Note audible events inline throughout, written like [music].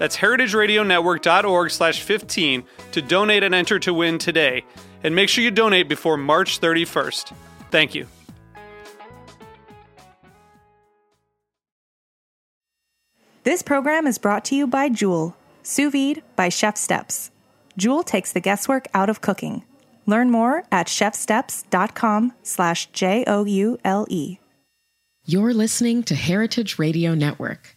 That's heritageradionetwork.org slash 15 to donate and enter to win today. And make sure you donate before March 31st. Thank you. This program is brought to you by Joule, sous vide by Chef Steps. Joule takes the guesswork out of cooking. Learn more at chefsteps.com slash J-O-U-L-E. You're listening to Heritage Radio Network.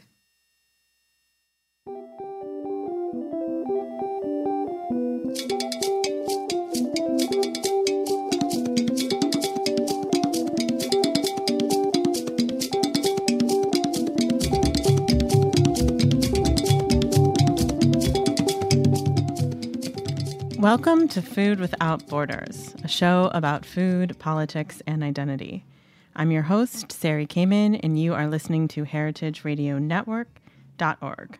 Welcome to Food Without Borders, a show about food, politics, and identity. I'm your host, Sari Kamen, and you are listening to heritageradionetwork.org.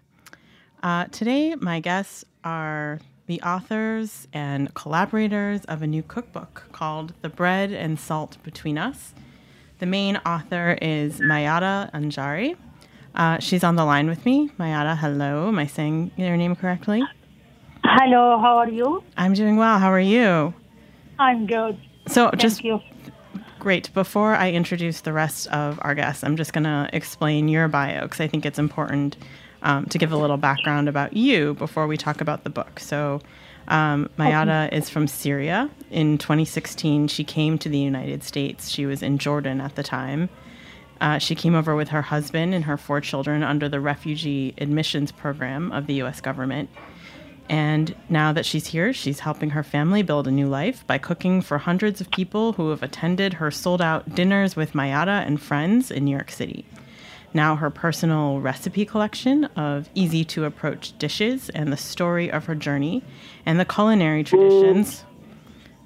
Uh, today, my guests are the authors and collaborators of a new cookbook called The Bread and Salt Between Us. The main author is Mayada Anjari. Uh, she's on the line with me. Mayada, hello. Am I saying your name correctly? Hello, how are you? I'm doing well. How are you? I'm good. So, Thank just you. great. Before I introduce the rest of our guests, I'm just going to explain your bio because I think it's important um, to give a little background about you before we talk about the book. So, um, Mayada is from Syria. In 2016, she came to the United States. She was in Jordan at the time. Uh, she came over with her husband and her four children under the refugee admissions program of the U.S. government. And now that she's here, she's helping her family build a new life by cooking for hundreds of people who have attended her sold out dinners with Mayada and friends in New York City. Now, her personal recipe collection of easy to approach dishes and the story of her journey and the culinary traditions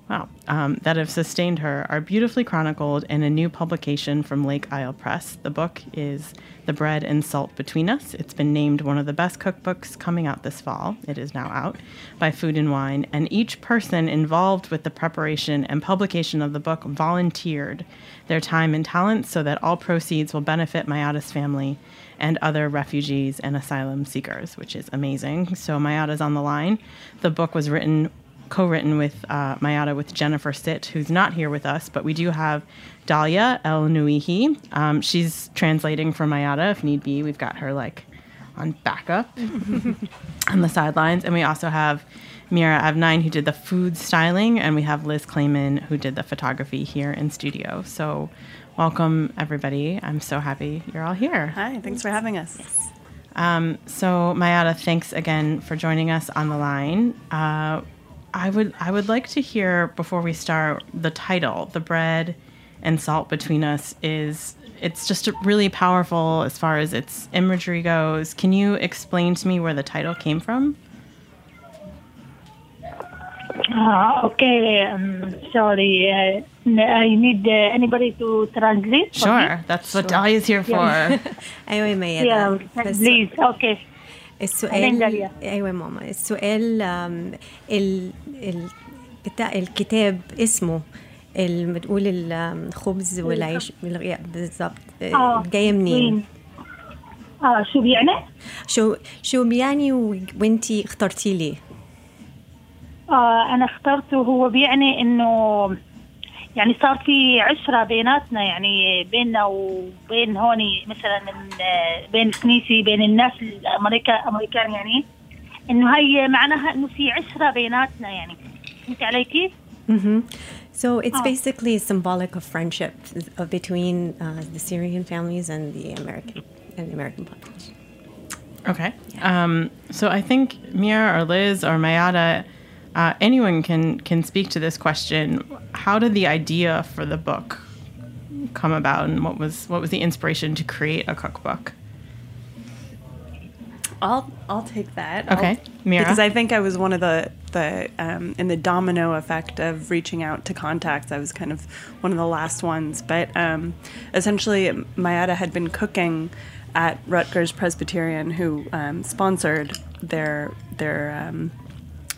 wow, um, that have sustained her are beautifully chronicled in a new publication from Lake Isle Press. The book is The Bread and Salt Between Us. It's been named one of the best cookbooks coming out this fall. It is now out by Food and Wine. And each person involved with the preparation and publication of the book volunteered their time and talents so that all proceeds will benefit Mayada's family and other refugees and asylum seekers, which is amazing. So Mayada's on the line. The book was written co-written with uh, Mayada with Jennifer Sit, who's not here with us, but we do have Dalia El Nuihi. Um, she's translating for Mayada if need be. We've got her like on backup [laughs] on the sidelines, and we also have Mira Evnine who did the food styling, and we have Liz Clayman who did the photography here in studio. So, welcome everybody. I'm so happy you're all here. Hi, thanks for having us. Um, so, Mayada, thanks again for joining us on the line. Uh, I would I would like to hear before we start the title, The Bread and Salt Between Us is it's just really powerful as far as its imagery goes. Can you explain to me where the title came from? Uh, okay, um, sorry. Uh, I need uh, anybody to translate. Sure, that's what sure. I is here for. [laughs] Anyway, will make. Yeah, please. Okay. السؤال. أيوه ماما. السؤال ال... ال... بتاع الكتاب اسمه اللي بتقول الخبز. والعيش بالغ- بالظبط. آه، جاية منين؟ آه شو بيعني؟ شو شو بيعني و- وانتي اخترتي لي آه أنا اخترته. هو بيعني إنه يعني صار في عشرة بيناتنا يعني بيننا وبين هوني مثلا من آه، بين الكنيسة بين الناس الأمريكا أمريكان يعني إنه هي معناها إنه في عشرة بيناتنا يعني فهمت علي كيف؟ Mm-hmm. So it's Oh. basically symbolic of friendship uh, between uh, the Syrian families and the American and the American population. Okay. Um, so I think Mia or Liz or Mayada, uh, anyone can can speak to this question. How did the idea for the book come about, and what was what was the inspiration to create a cookbook? I'll I'll take that. Okay. I'll- Mira? Because I think I was one of the the um, in the domino effect of reaching out to contacts. I was kind of one of the last ones. But um, essentially, Mayada had been cooking at Rutgers Presbyterian, who um, sponsored their their um,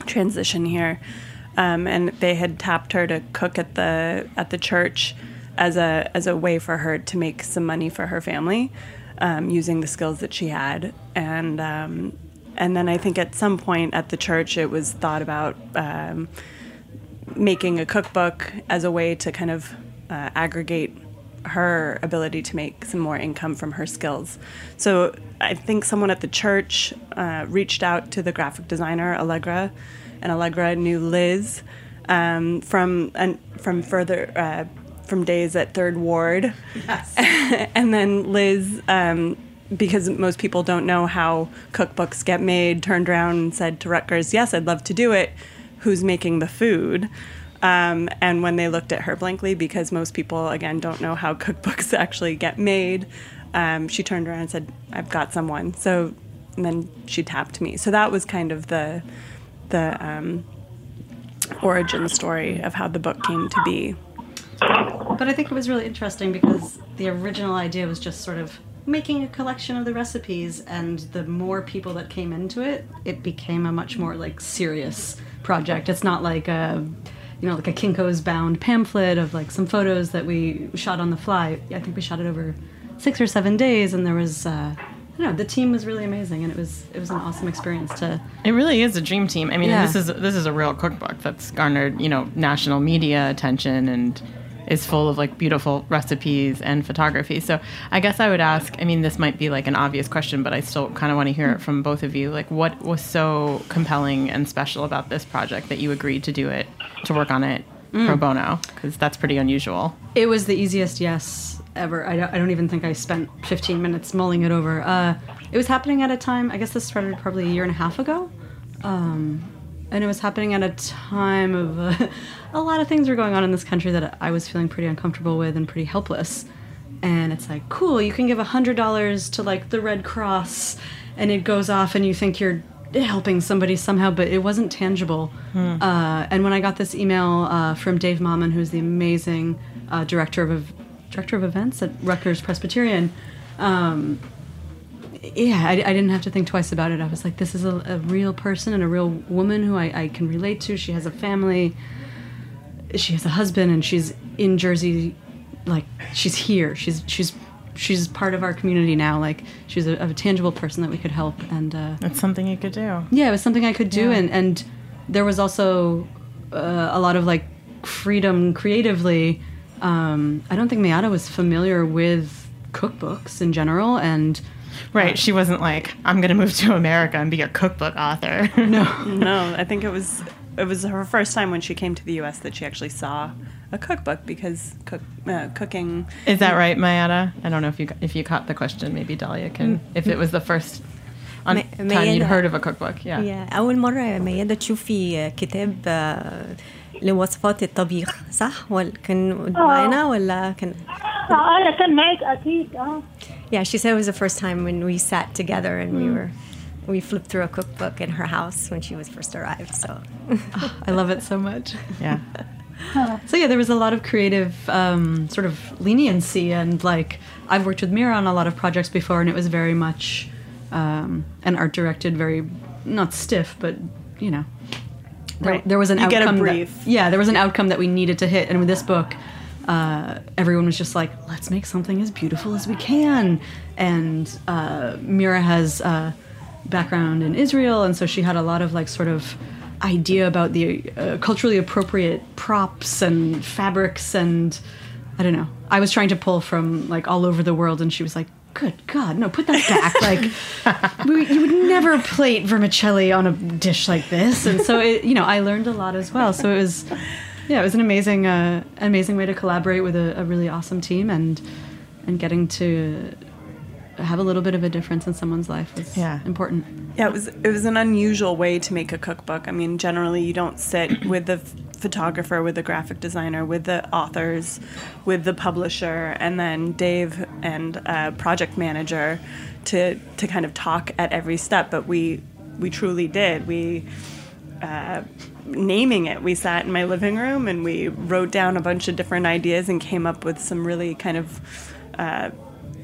transition here, um, and they had tapped her to cook at the at the church as a as a way for her to make some money for her family, um, using the skills that she had, and um, and then I think at some point at the church it was thought about um, making a cookbook as a way to kind of uh, aggregate her ability to make some more income from her skills. So I think someone at the church uh, reached out to the graphic designer Allegra, and Allegra knew Liz um, from and from further uh, from days at Third Ward, Yes. [laughs] and then Liz. Um, because most people don't know how cookbooks get made, turned around and said to Rutgers, Yes, I'd love to do it. Who's making the food? Um, and when they looked at her blankly, because most people, again, don't know how [laughs] cookbooks actually get made, um, she turned around and said, I've got someone. So then she tapped me. So that was kind of the, the um, origin story of how the book came to be. But I think it was really interesting because the original idea was just sort of making a collection of the recipes, and the more people that came into it, it became a much more like serious project. It's not like a, you know, like a Kinko's bound pamphlet of like some photos that we shot on the fly. I think we shot it over six or seven days, and there was. Uh, I don't know. The team was really amazing, and it was it was an awesome experience to It really is a dream team. I mean, Yeah. this is this is a real cookbook that's garnered you know national media attention and is full of like beautiful recipes and photography. So I guess I would ask. I mean, this might be like an obvious question, but I still kind of want to hear it from both of you. Like, what was so compelling and special about this project that you agreed to do it to work on it pro bono? Because that's pretty unusual. It was the easiest yes ever. I don't, I don't even think I spent 15 minutes mulling it over. Uh, it was happening at a time, I guess this started probably a year and a half ago. Um, and it was happening at a time of uh, [laughs] a lot of things were going on in this country that I was feeling pretty uncomfortable with and pretty helpless. And it's like, cool, you can give $100 to like the Red Cross and it goes off and you think you're helping somebody somehow, but it wasn't tangible. Uh, and when I got this email uh, from Dave Mammon, who's the amazing uh, director of director of events at Rutgers Presbyterian, um, yeah, I, I didn't have to think twice about it. I was like, this is a, a real person and a real woman who I, I can relate to. She has a family, she has a husband, and she's in Jersey. Like she's here. She's she's she's part of our community now. Like she's a, a tangible person that we could help. And uh, It's something you could do. yeah, it was something I could do, Yeah. and and there was also uh, a lot of like freedom creatively. Um, I don't think Mayada was familiar with cookbooks in general, and Right. She wasn't like, I'm going to move to America and be a cookbook author. [laughs] no. No, I think it was it was her first time when she came to the U.S. that she actually saw a cookbook because cook, uh, cooking. Is that right, Mayada? I don't know if you if you caught the question. Maybe Dahlia can. If it was the first on Ma- time you'd Mayada. heard of a cookbook, yeah. Yeah. أول مرة ميادة تشوفي كتاب آه، لوصفات الطبيخ صح؟ ولا كان معنا ولا كان آه أنا كان معك أكيد آه yeah, she said it was the first time when we sat together and we were we flipped through a cookbook in her house when she was first arrived. So [laughs] I love it so much. Yeah. So yeah, there was a lot of creative um, sort of leniency, and like I've worked with Mira on a lot of projects before, and it was very much um, an art directed, very not stiff, but you know, there, Right. there was an You get a outcome. that- yeah, there was an outcome that we needed to hit, and with this book, uh, everyone was just like, let's make something as beautiful as we can. And uh, Mira has uh, background in Israel, and so she had a lot of like sort of idea about the uh, culturally appropriate props and fabrics and I don't know. I was trying to pull from like all over the world, and she was like, "Good God, no! Put that back! [laughs] like, we, you would never plate vermicelli on a dish like this." And so, it, you know, I learned a lot as well. So it was, yeah, it was an amazing, uh, amazing way to collaborate with a, a really awesome team, and and getting to have a little bit of a difference in someone's life was Yeah. important. Yeah, it was it was an unusual way to make a cookbook. I mean, generally you don't sit [coughs] with the photographer, with the graphic designer, with the authors, with the publisher, and then Dave and uh, project manager to to kind of talk at every step. But we we truly did. We uh, naming it. We sat in my living room and we wrote down a bunch of different ideas and came up with some really kind of. Uh,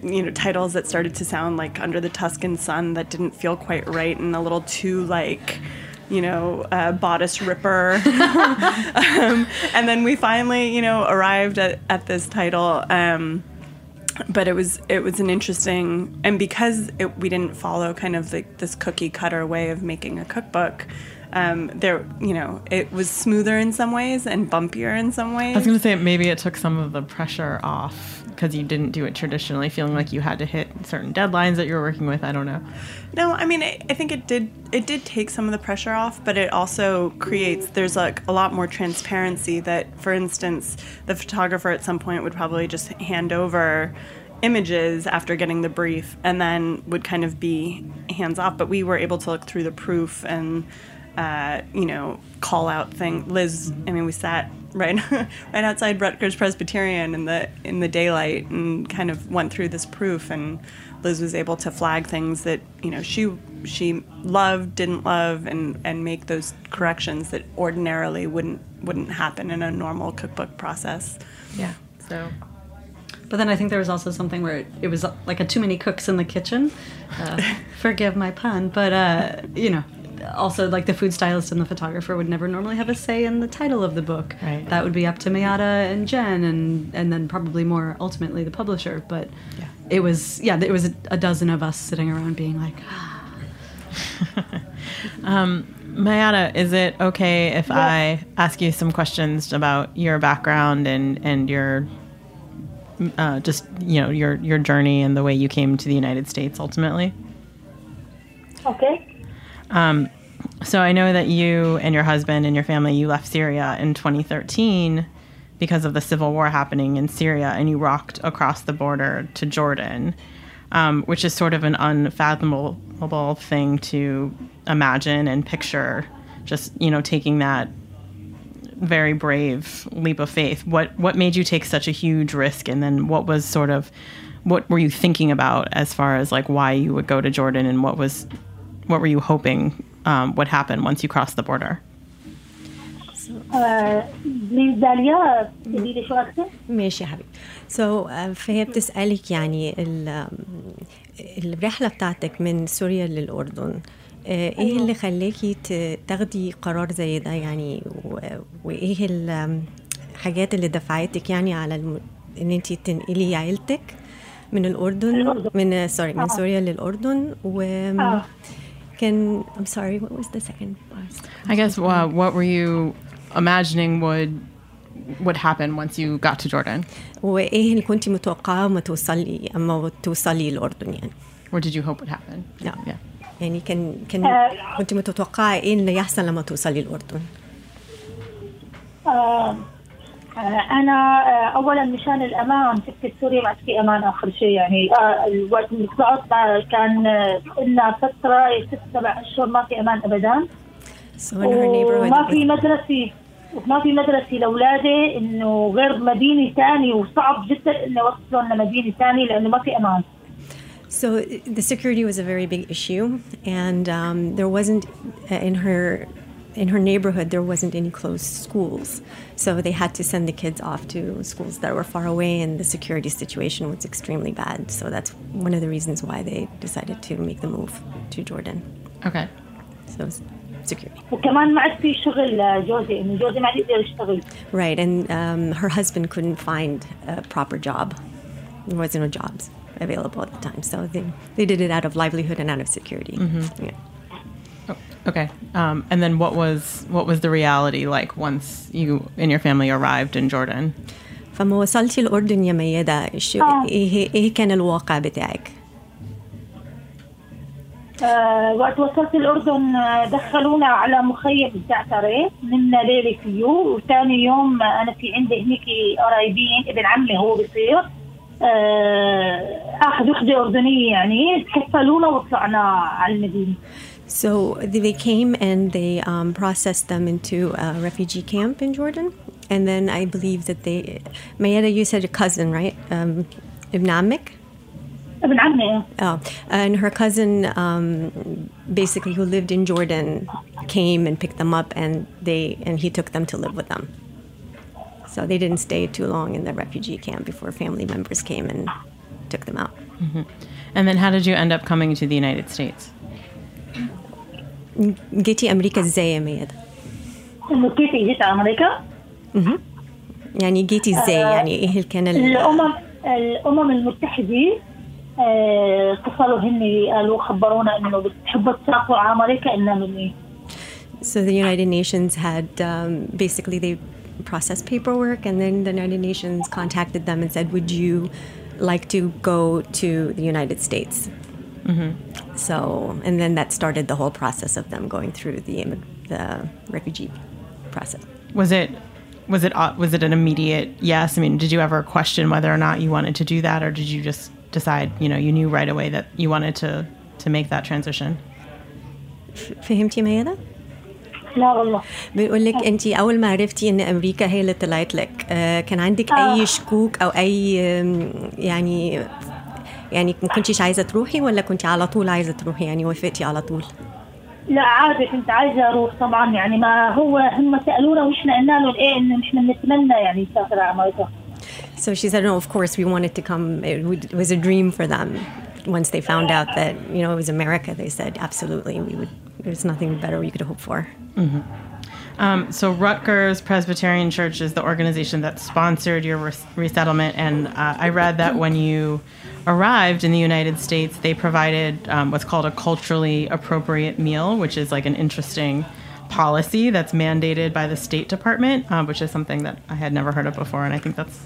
you know titles that started to sound like under the tuscan sun that didn't feel quite right and a little too like you know uh, bodice ripper [laughs] um, and then we finally you know arrived at, at this title um, but it was it was an interesting and because it, we didn't follow kind of like this cookie cutter way of making a cookbook um, there you know it was smoother in some ways and bumpier in some ways I was going to say maybe it took some of the pressure off because you didn't do it traditionally, feeling like you had to hit certain deadlines that you were working with. I don't know. No, I mean, I, I think it did. It did take some of the pressure off, but it also creates. There's like a lot more transparency. That, for instance, the photographer at some point would probably just hand over images after getting the brief, and then would kind of be hands off. But we were able to look through the proof and, uh, you know, call out thing. Liz, I mean, we sat right [laughs] right outside Rutgers Presbyterian in the in the daylight and kind of went through this proof and Liz was able to flag things that you know she she loved didn't love and and make those corrections that ordinarily wouldn't wouldn't happen in a normal cookbook process Yeah. So But then I think there was also something where it, was like a too many cooks in the kitchen. Uh, [laughs] forgive my pun, but uh, you know, also like the food stylist and the photographer would never normally have a say in the title of the book. Right. That would be up to Mayada and Jen, and and then probably more ultimately the publisher. But Yeah. it was yeah, it was a, a dozen of us sitting around being like, ah, [laughs] Mayada, is it okay if I ask you some questions about your background and and your uh, just you know your your journey and the way you came to the United States ultimately? Okay. So I know that you and your husband and your family you left Syria in 2013 because of the civil war happening in Syria, and you walked across the border to Jordan, um, which is sort of an unfathomable thing to imagine and picture. Just you know, taking that very brave leap of faith. What what made you take such a huge risk, and then what was sort of what were you thinking about as far as like why you would go to Jordan, and what was what were you hoping um, would happen once you crossed the border? داليا تقولي لي شو أكثر؟ ماشي يا حبيبي سو so, uh, فهي يعني ال- الرحلة بتاعتك من سوريا للأردن آه، إيه اللي خلاكي تاخدي قرار زي ده يعني و- وإيه الحاجات اللي دفعتك يعني على الم... إن انت تنقلي عيلتك من الأردن الأردن. من سوري من آه. سوريا للأردن و آه. كان I'm sorry what was the second part? I guess uh, what were you imagining would would happen once you got to Jordan? وايه اللي كنت متوقعة ما توصلي اما توصلي الأردن يعني What did you hope would happen? نعم. Yeah. يعني كان كان آه. كنت متوقعة ايه اللي يحصل لما توصلي الأردن آه، آه، أنا آه، اولا مشان الأمان سكه سوريا ما في أمان آخر شيء يعني آه، الوقت اللي كان آه، لنا فترة ست سبع أشهر ما في أمان ابدا. وما في مدرسة وما في مدرسة لأولادي إنه غير مدينة ثانية وصعب جدا اني اوصلهم لمدينة ثانية لأنه ما في أمان. So the security was a very big issue, and um, there wasn't uh, in her in her neighborhood there wasn't any closed schools, so they had to send the kids off to schools that were far away, and the security situation was extremely bad. So that's one of the reasons why they decided to make the move to Jordan. Okay. So security. وكمان ما عاد في شغل لجوزي انه جوزي ما عاد يقدر يشتغل Right, and um, her husband couldn't find a proper job. There wasn't no jobs available at the time, so they, they did it out of livelihood and out of security. Yeah. Okay. Um, and then what was what was the reality like once you and your family arrived in Jordan? فما وصلتي الأردن يا ميادة شو آه. إيه, إيه كان الواقع بتاعك؟ آه وقت وصلت الأردن آه، دخلونا على مخيم زعترة نمنا ليلة فيه وثاني يوم آه، أنا في عندي هنيك قرايبين ابن عمي هو بصير آه أخذ وحدة أردنية يعني كفلونا وطلعنا على المدينة so they came and they um, processed them into a refugee camp in Jordan. And then I believe that they, Mayada, you said a cousin, right? Um, Ibn Amik? Ibn Oh, and her cousin, um, basically, who lived in Jordan, came and picked them up, and they and he took them to live with them. So they didn't stay too long in the refugee camp before family members came and took them out. Mm-hmm. And then, how did you end up coming to the United States? جيتي أمريكا إزاي يا ميادة؟ إنه كيف جيت على أمريكا يعني جيتي إزاي؟ يعني إيه اللي كان ال- الأمم الأمم المتحدة آه، اتصلوا هن قالوا خبرونا إنه بتحبوا تسافروا على أمريكا إنه مني So the United Nations had um, basically they processed paperwork, and then the United Nations contacted them and said, "Would you like to go to the United States?" So, and then that started the whole process of them going through the immig- the refugee process. Was it was it uh, was it an immediate yes? I mean, did you ever question whether or not you wanted to do that, or did you just decide, you know, you knew right away that you wanted to to make that transition? فهمتي ميادة؟ لا والله بيقول لك انت اول ما عرفتي ان امريكا هي اللي طلعت لك آه، كان عندك اي شكوك او اي آم، يعني يعني ما كنتيش عايزه تروحي ولا كنت على طول عايزه تروحي يعني وافقتي على طول لا عادي كنت عايزة أروح طبعا يعني ما هو هم سألونا وإحنا قلنا لهم إيه إنه نحن بنتمنى يعني نسافر على أمريكا So she said, no, of course, we wanted to come. It, would, it was a dream for them. Once they found out that, you know, it was America, they said, absolutely, we would, there's nothing better we could hope for. Um, so Rutgers Presbyterian Church is the organization that sponsored your res- resettlement, and uh, I read that when you arrived in the United States, they provided um, what's called a culturally appropriate meal, which is like an interesting policy that's mandated by the State Department, uh, which is something that I had never heard of before, and I think that's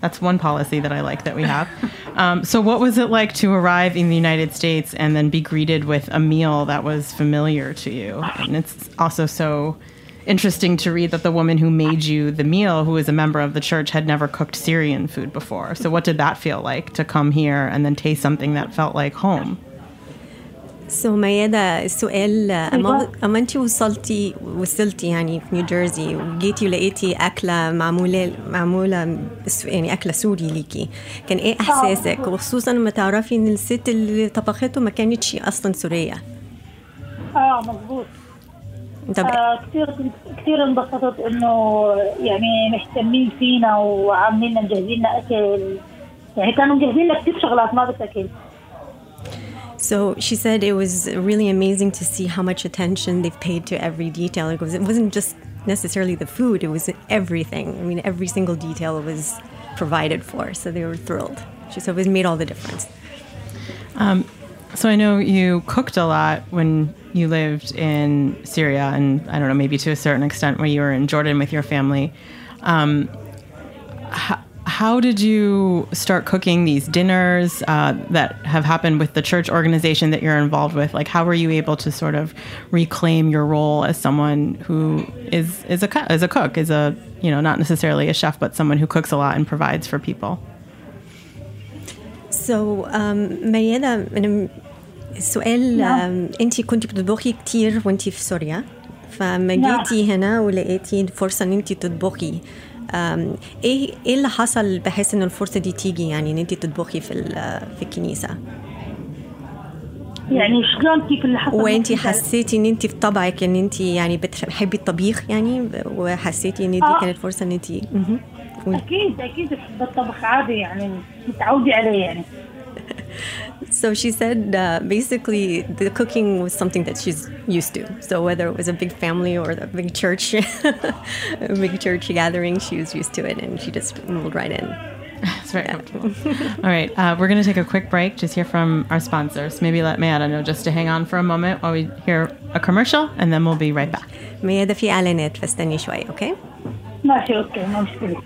that's one policy that I like that we have. [laughs] Um, so, what was it like to arrive in the United States and then be greeted with a meal that was familiar to you? And it's also so interesting to read that the woman who made you the meal, who is a member of the church, had never cooked Syrian food before. So, what did that feel like to come here and then taste something that felt like home? So ميادة السؤال أما, أما أنت وصلتي وصلتي يعني في نيوجيرسي وجيتي ولقيتي أكلة معمولة معمولة بس- يعني أكلة سوري ليكي كان إيه إحساسك وخصوصا لما تعرفي إن الست اللي طبخته ما كانتش أصلا سورية آه مزبوط طب آه كثير كثير انبسطت إنه يعني مهتمين فينا وعاملين لنا مجهزين لنا أكل يعني كانوا مجهزين لنا كثير شغلات ما بتاكل So she said it was really amazing to see how much attention they've paid to every detail. It, was, it wasn't just necessarily the food, it was everything. I mean, every single detail was provided for. So they were thrilled. She said it made all the difference. so I know you cooked a lot when you lived in Syria, and I don't know, maybe to a certain extent when you were in Jordan with your family. Um, how, how did you start cooking these dinners uh, that have happened with the church organization that you're involved with? Like, how were you able to sort of reclaim your role as someone who is is a is a cook, is a you know not necessarily a chef, but someone who cooks a lot and provides for people? So um, أنا السؤال أنت كنت بتطبخي كتير وأنت في سوريا فما نعم. جيتي هنا ولقيتي فرصة إن أنت تطبخي um, إيه إيه اللي حصل بحيث إن الفرصة دي تيجي يعني إن أنت تطبخي في في الكنيسة يعني شلون كيف اللي حصل وانت؟ حسيتي ان انت في طبعك ان انت يعني بتحبي الطبيخ يعني وحسيتي ان دي آه. كانت فرصه ان انت. اكيد اكيد بحب الطبخ عادي يعني متعودة عليه يعني [laughs] So she said uh, basically the cooking was something that she's used to. So whether it was a big family or a big church, a [laughs] big church gathering, she was used to it, and she just rolled right in. It's very comfortable. All right, uh, we're going to take a quick break, just hear from our sponsors. Maybe let Mayada know just to hang on for a moment while we hear a commercial, and then we'll be right back. ميادة في اعلانات فاستني شوي اوكي ماشي اوكي ما مشكله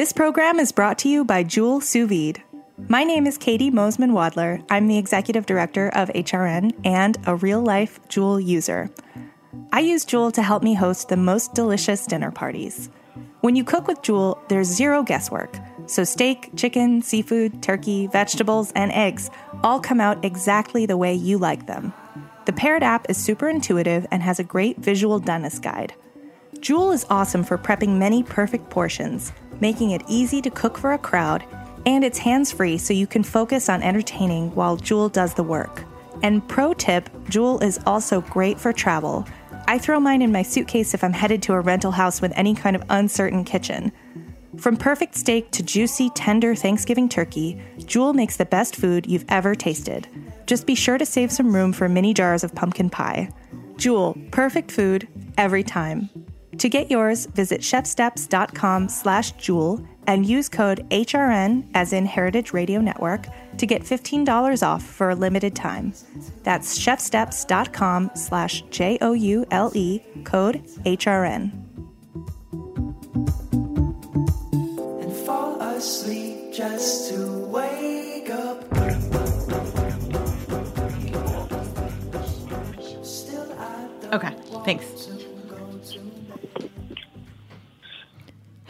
This program is brought to you by Joule Sous. My name is Katie Mosman Wadler. I'm the executive director of HRN and a real life Joule user. I use Joule to help me host the most delicious dinner parties. When you cook with Joule, there's zero guesswork. So, steak, chicken, seafood, turkey, vegetables, and eggs all come out exactly the way you like them. The Paired app is super intuitive and has a great visual doneness guide. Joule is awesome for prepping many perfect portions, making it easy to cook for a crowd, and it's hands free so you can focus on entertaining while Joule does the work. And pro tip Jewel is also great for travel. I throw mine in my suitcase if I'm headed to a rental house with any kind of uncertain kitchen. From perfect steak to juicy, tender Thanksgiving turkey, Joule makes the best food you've ever tasted. Just be sure to save some room for mini jars of pumpkin pie. Joule, perfect food every time. To get yours, visit chefsteps.com slash joule and use code HRN, as in Heritage Radio Network, to get $15 off for a limited time. That's chefsteps.com slash J O U L E, code HRN. and fall asleep just to wake up. Still, I don't Okay, thanks.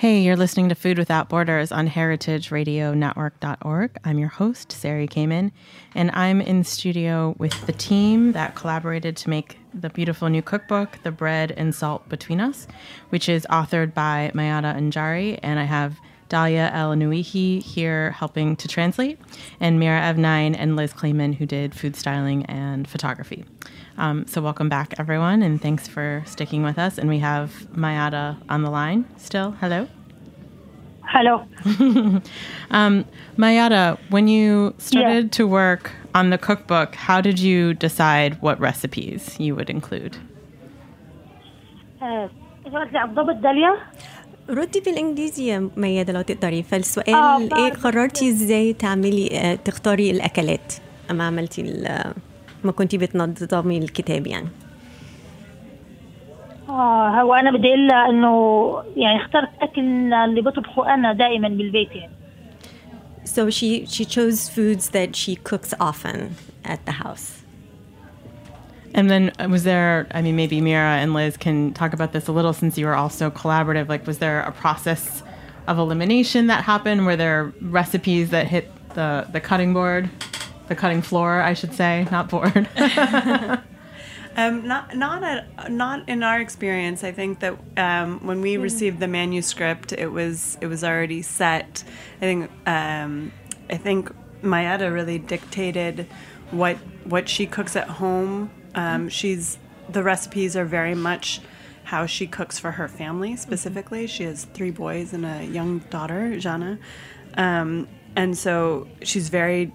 Hey, you're listening to Food Without Borders on heritageradionetwork.org. I'm your host, Sari Kamen, and I'm in studio with the team that collaborated to make the beautiful new cookbook, The Bread and Salt Between Us, which is authored by Mayada Anjari, and I have Dahlia El Nuihi here helping to translate, and Mira Evnine and Liz Clayman who did food styling and photography. Um, so welcome back, everyone, and thanks for sticking with us. And we have Mayada on the line still. Hello. Hello. [laughs] Um, Mayada, when you started to work on the cookbook, how did you decide what recipes you would include? آه، دلوقتي على الضبط داليا ردي بالانجليزي يا ميادة لو تقدري فالسؤال آه، ايه بعرف. قررتي ازاي تعملي آه، تختاري الاكلات اما عملتي ال- ما كنتي بتنظمي الكتاب يعني اه هو انا بدي اقول انه يعني اخترت اكل اللي بطبخه انا دائما بالبيت يعني So she she chose foods that she cooks often at the house. And then uh, was there, I mean, maybe Mira and Liz can talk about this a little since you were also collaborative. Like, was there a process of elimination that happened? Were there recipes that hit the, the cutting board, The cutting floor, I should say, not board? [laughs] Um, not not at, not in our experience. I think that um, when we received the manuscript, it was it was already set. I think um, I think Mayada really dictated what what she cooks at home. Um, she's the recipes are very much how she cooks for her family specifically. She has three boys and a young daughter, Jana, um, and so she's very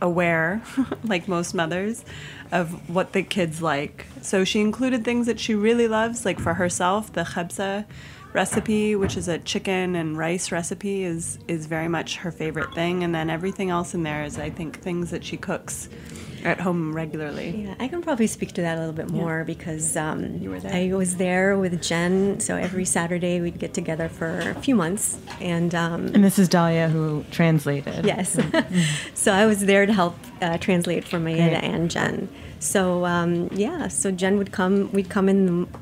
aware, [laughs] like most mothers, of what the kids like. So she included things that she really loves, like for herself, the khabsa recipe, which is a chicken and rice recipe, is is very much her favorite thing. And then everything else in there is, I think, things that she cooks at home regularly. Yeah, I can probably speak to that a little bit more because um, You were there. I was there with Jen. So every Saturday we'd get together for a few months, and um, and this is Dahlia who translated. Yes. [laughs] so I was there to help uh, translate for Mayada and Jen. So um, yeah, so Jen would come. We'd come in the,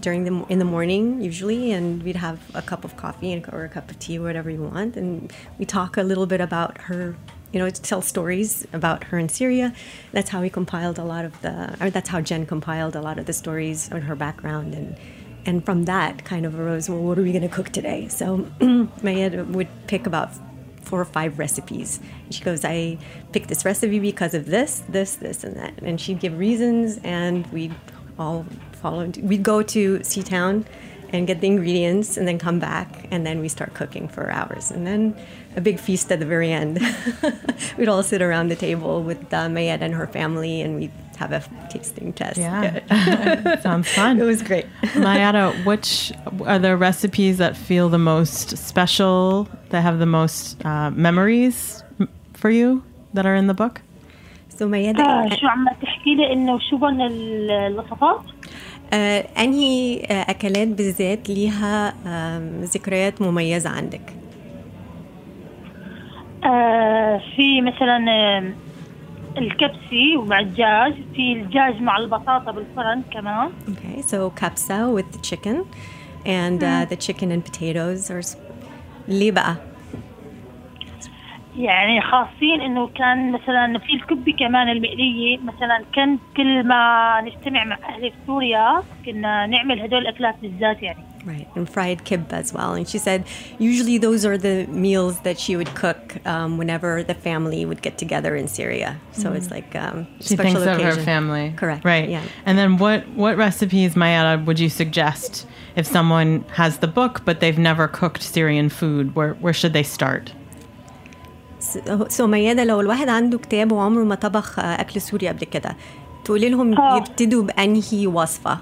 during the in the morning usually, and we'd have a cup of coffee and, or a cup of tea, or whatever you want, and we talk a little bit about her. You know, to tell stories about her in Syria. That's how we compiled a lot of the, or that's how Jen compiled a lot of the stories on her background, and and from that kind of arose, well, what are we going to cook today? So [clears throat] Mayed would pick about four or five recipes. She goes, I picked this recipe because of this, this, this, and that. And she'd give reasons, and we'd all follow. We'd go to Seatown and get the ingredients and then come back and then we start cooking for hours. And then a big feast at the very end. [laughs] We'd all sit around the table with uh, mayette and her family and we'd have a tasting test. Yeah, [laughs] sounds fun. It was great. [laughs] Mayada which are the recipes that feel the most special that have the most uh, memories for you that are in the book? So Mayada uh, آه، أنهي آه، أكلات بالذات ليها آم، ذكريات مميزة عندك؟ آه، في مثلا آه، الكبسي ومع الدجاج في الدجاج مع البطاطا بالفرن كمان. Okay, so kapsa with the chicken and uh, the chicken and potatoes s- ليه بقى؟ يعني خاصين انه كان مثلا في الكبه كمان المقليه مثلا كان كل ما نجتمع مع اهلي في سوريا كنا نعمل هدول الاكلات بالذات يعني Right, and fried kibbeh as well. And she said usually those are the meals that she would cook um, whenever the family would get together in Syria. So it's like um, She special thinks of her occasion. family. Correct. Right. Yeah. And then what, what recipes, Mayada, would you suggest if someone has the book but they've never cooked Syrian food? Where, where should they start? ميادة لو الواحد عنده كتاب وعمره ما طبخ آه، أكل سوري قبل كده تقولي لهم آه. يبتدوا بأنهي وصفة؟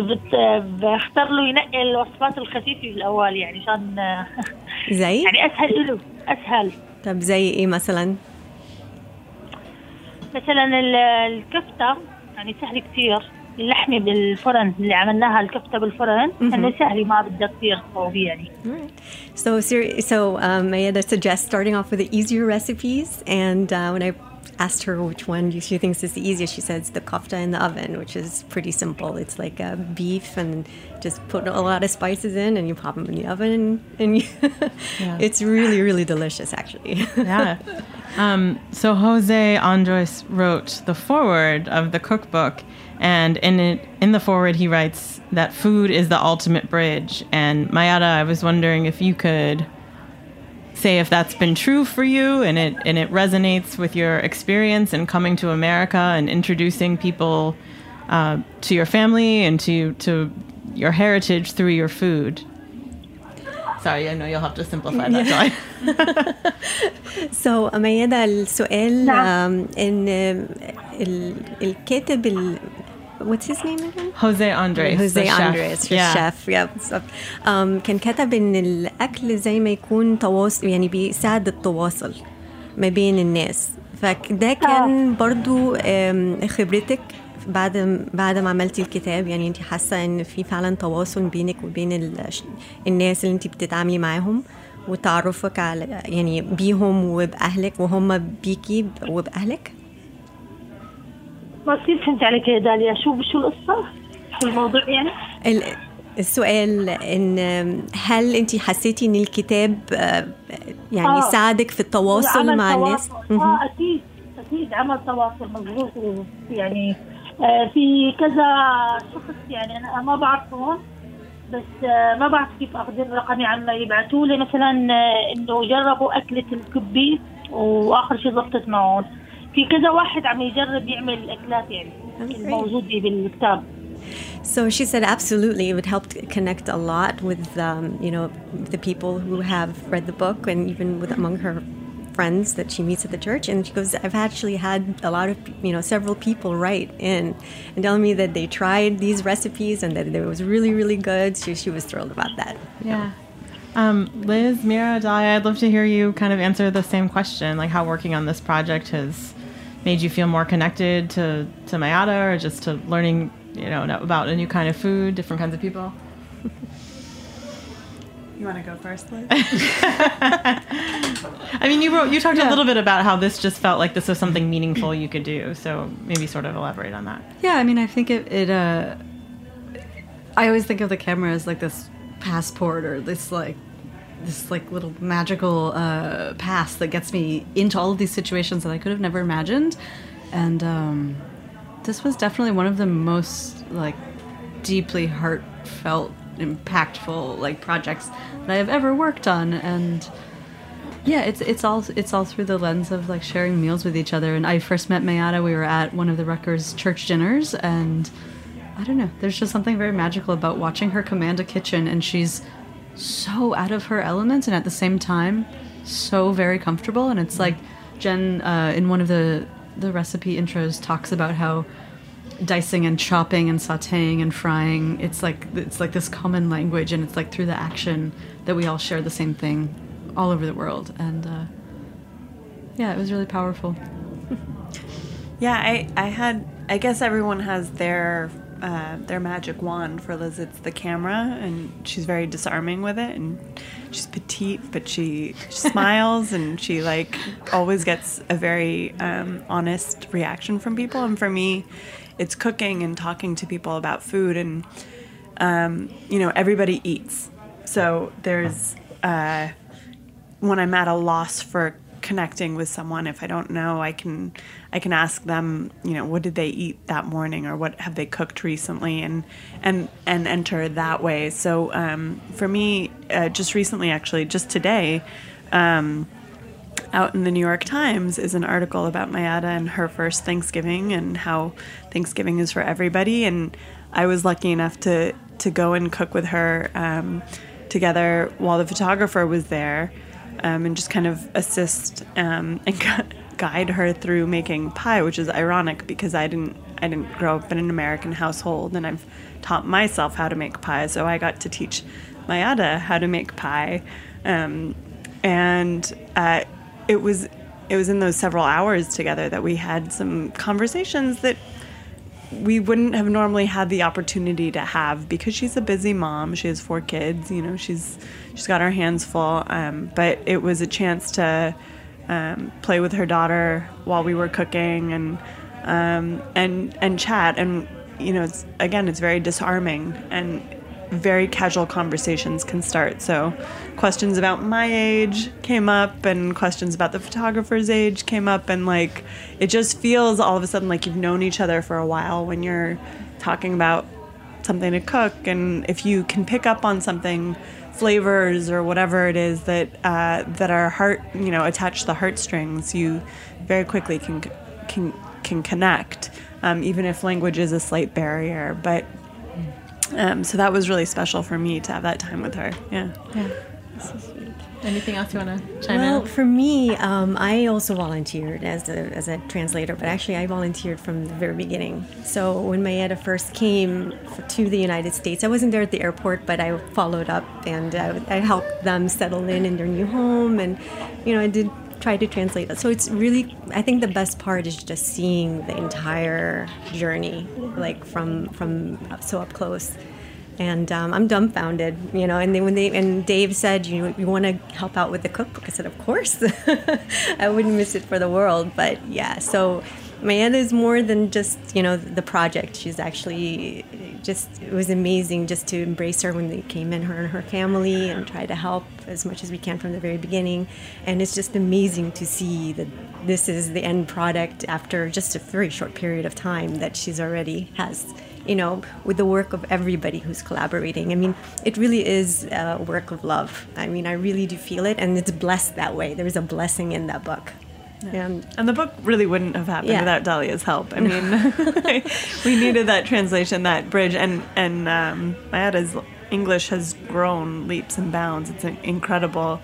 بت- بختار له ينقي الوصفات الخفيفة في الأول يعني عشان زي؟ [laughs] يعني أسهل له أسهل طب زي إيه مثلا؟ مثلا ال- الكفتة يعني سهل كثير بالفرن اللي عملناها بالفرن ما بدها كثير يعني. So, so um, Mayada suggests starting off with the easier recipes. And uh, when I asked her which one she thinks is the easiest, she says the kofta in the oven, which is pretty simple. It's like a beef and just put a lot of spices in and you pop them in the oven. And [laughs] yeah. it's really, really delicious, actually. yeah. [laughs] Um, so Jose Andres wrote the foreword of the cookbook. and in it, in the foreword, he writes that food is the ultimate bridge. And Mayada, I was wondering if you could say if that's been true for you, and it and it resonates with your experience in coming to America and introducing people uh, to your family and to to your heritage through your food. Sorry, I know you'll have to simplify that, Joy. [laughs] So ميادة السؤال نعم. um, إن um, ال- الكاتب ال What's his name again? Jose Andres. Jose the chef. Andres, Yeah. chef. Yeah. So, um, كان كتب إن الأكل زي ما يكون تواصل يعني بيساعد التواصل ما بين الناس فده كان برضو um, خبرتك بعد بعد ما عملتي الكتاب يعني انت حاسة إن في فعلا تواصل بينك وبين ال- الناس اللي انت بتتعاملي معاهم وتعرفك على يعني بيهم وبأهلك وهم بيكي وبأهلك ما كثير فهمت عليك يا داليا شو شو القصة؟ شو الموضوع يعني؟ ال- السؤال إن هل انت حسيتي إن الكتاب آه، يعني آه. ساعدك في التواصل مع الناس تواصل. آه أكيد أكيد عمل تواصل مضبوط يعني آه في كذا شخص يعني أنا ما بعرفهم بس آه ما بعرف كيف اخذين رقمي عما يبعثوا لي مثلا آه إنه جربوا أكلة الكبي وآخر شيء ضبطت معهم في كذا واحد عم يجرب يعمل اكلات يعني الموجوده بالكتاب So she said, absolutely, it would help to connect a lot with, um, you know, the people who have read the book and even with among her friends that she meets at the church. And she goes, I've actually had a lot of, you know, several people write in and telling me that they tried these recipes and that it was really, really good. She, she was thrilled about that. Yeah. Um, Liz, Mira, Dahlia, I'd love to hear you kind of answer the same question, like how working on this project has made you feel more connected to, to Mayada or just to learning, you know, about a new kind of food, different kinds of people. You want to go first, Liz? [laughs] I mean, you wrote, you talked a little bit about how this just felt like this was something meaningful you could do. So maybe sort of elaborate on that. Yeah, I mean, I think it. it uh, I always think of the camera as like this passport or this like this like little magical uh, pass that gets me into all of these situations that I could have never imagined, and um, this was definitely one of the most like deeply heartfelt impactful like projects that I have ever worked on, and yeah, it's it's all it's all through the lens of like sharing meals with each other. And I first met Mayada. We were at one of the Rutgers church dinners, and I don't know. There's just something very magical about watching her command a kitchen, and she's so out of her element, and at the same time, so very comfortable. And it's like Jen uh, in one of the the recipe intros talks about how dicing and chopping and sautéing and frying it's like it's like this common language and it's like through the action that we all share the same thing all over the world and uh, yeah it was really powerful [laughs] Yeah, I, I had. I guess everyone has their uh, their magic wand. For Liz, it's the camera, and she's very disarming with it. And she's petite, but she, she smiles, and she like always gets a very um, honest reaction from people. And for me, it's cooking and talking to people about food, and um, you know, everybody eats. So there's uh, when I'm at a loss for connecting with someone if I don't know I can I can ask them you know what did they eat that morning or what have they cooked recently and and and enter that way so um, for me uh, just recently actually just today um, out in the New York Times is an article about Mayada and her first Thanksgiving and how Thanksgiving is for everybody. And I was lucky enough to to go and cook with her um, together while the photographer was there, um, and just kind of assist um, and gu- guide her through making pie, which is ironic because I didn't I didn't grow up in an American household, and I've taught myself how to make pie. So I got to teach Mayada how to make pie. Um, and uh, it was it was in those several hours together that we had some conversations that we wouldn't have normally had the opportunity to have because she's a busy mom. She has four kids. You know, she's she's got her hands full. Um, but it was a chance to um, play with her daughter while we were cooking and um, and and chat. And you know, it's, again, it's very disarming and very casual conversations can start. So, questions about my age came up, and questions about the photographer's age came up, and like it just feels all of a sudden like you've known each other for a while when you're talking about something to cook. And if you can pick up on something, flavors or whatever it is that uh, that are heart, you know, attached to the heartstrings, you very quickly can can can connect, um, even if language is a slight barrier. But um, so that was really special for me to have that time with her. Yeah. Yeah. Anything else you want to chime Well, in? for me, um, I also volunteered as a, as a translator, but actually, I volunteered from the very beginning. So when Mayada first came to the United States, I wasn't there at the airport, but I followed up and I, I helped them settle in in their new home, and you know, I did try to translate that. So it's really, I think the best part is just seeing the entire journey, like from from up- so up close and um, I'm dumbfounded, you know. And then when they and Dave said, "You you want to help out with the cookbook?" I said, "Of course, [laughs] I wouldn't miss it for the world." But yeah, so Mayada is more than just you know the project. She's actually just it was amazing just to embrace her when they came in, her and her family, and try to help as much as we can from the very beginning. And it's just amazing to see that this is the end product after just a very short period of time that she's already has you know, with the work of everybody who's collaborating. I mean, it really is a work of love. I mean, I really do feel it, and it's blessed that way. There's a blessing in that book. And And the book really wouldn't have happened Yeah. without Dahlia's help. I mean, [laughs] we needed that translation, that bridge, and and um, Mayada's English has grown leaps and bounds. It's incredible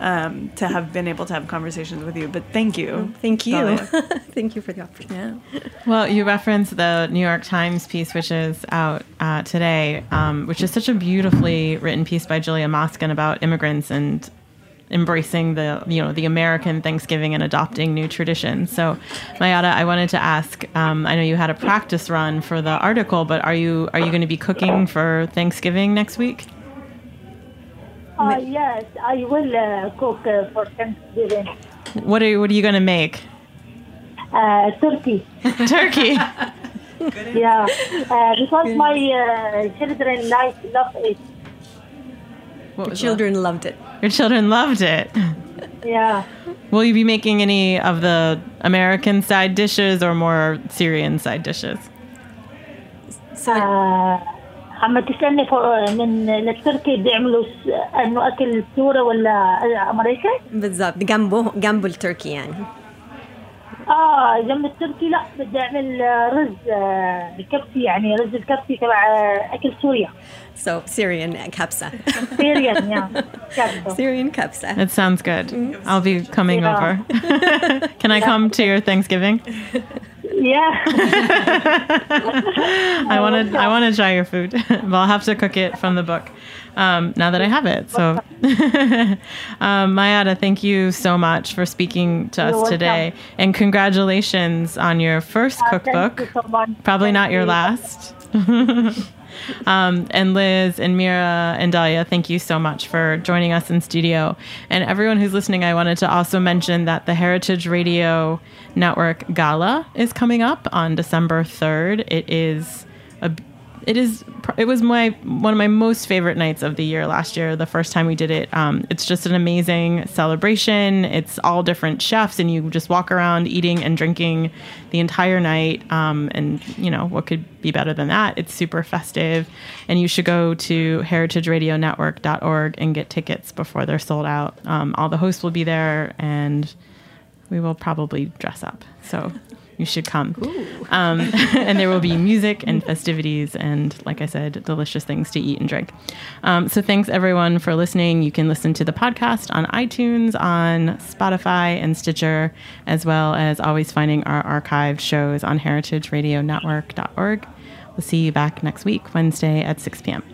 um, to have been able to have conversations with you. But thank you, thank you. [laughs] Thank you for the opportunity. Yeah. Well, you referenced the New York Times piece, which is out uh, today, um, which is such a beautifully written piece by Julia Moskin about immigrants and embracing the you know the American Thanksgiving and adopting new traditions. So, Mayada, I wanted to ask. Um, I know you had a practice run for the article, but are you are you going to be cooking for Thanksgiving next week? Uh, yes, I will uh, cook uh, for Thanksgiving. What are you, what are you going to make? Uh, turkey. [laughs] Turkey. [laughs] Yeah, uh, because my uh, children like love it. What The was children loved it. that? Your children loved it. Yeah. Will you be making any of the American side dishes or more Syrian side dishes? So Uh, عم تسألني فوق- من التركي بيعملوا س- انه اكل سوري ولا امريكا؟ بالضبط جنبه جنبه التركي يعني اه لما تبكي لا بدي اعمل رز بالكبسه يعني رز الكبسه تبع اكل سوريا So Syrian kabsa. Syrian, yeah. [laughs] Syrian kabsa. It sounds good. Mm-hmm. I'll be coming yeah. over. [laughs] Can I come to your Thanksgiving? Yeah. [laughs] I want to. I want to try your food, but I'll have to cook it from the book. Um, now that I have it, so [laughs] um, Mayada, thank you so much for speaking to us welcome. today, and congratulations on your first Thank cookbook. you so much. Probably not your you. last. [laughs] um, and Liz and Mira and Dahlia, thank you so much for joining us in studio. And everyone who's listening, I wanted to also mention that the Heritage Radio Network Gala is coming up on December 3rd. It is a it is it was my one of my most favorite nights of the year last year the first time we did it. Um, it's just an amazing celebration. It's all different chefs and you just walk around eating and drinking the entire night um, and you know what could be better than that? It's super festive. And you should go to heritageradionetwork.org and get tickets before they're sold out. Um, all the hosts will be there and we will probably dress up. So you should come. Um, [laughs] and there will be music and festivities and like i said delicious things to eat and drink. Um, so thanks everyone for listening. You can listen to the podcast on itunes on spotify and stitcher as well as always finding our archived shows on heritageradionetwork.org we'll see you back next week wednesday at 6 p.m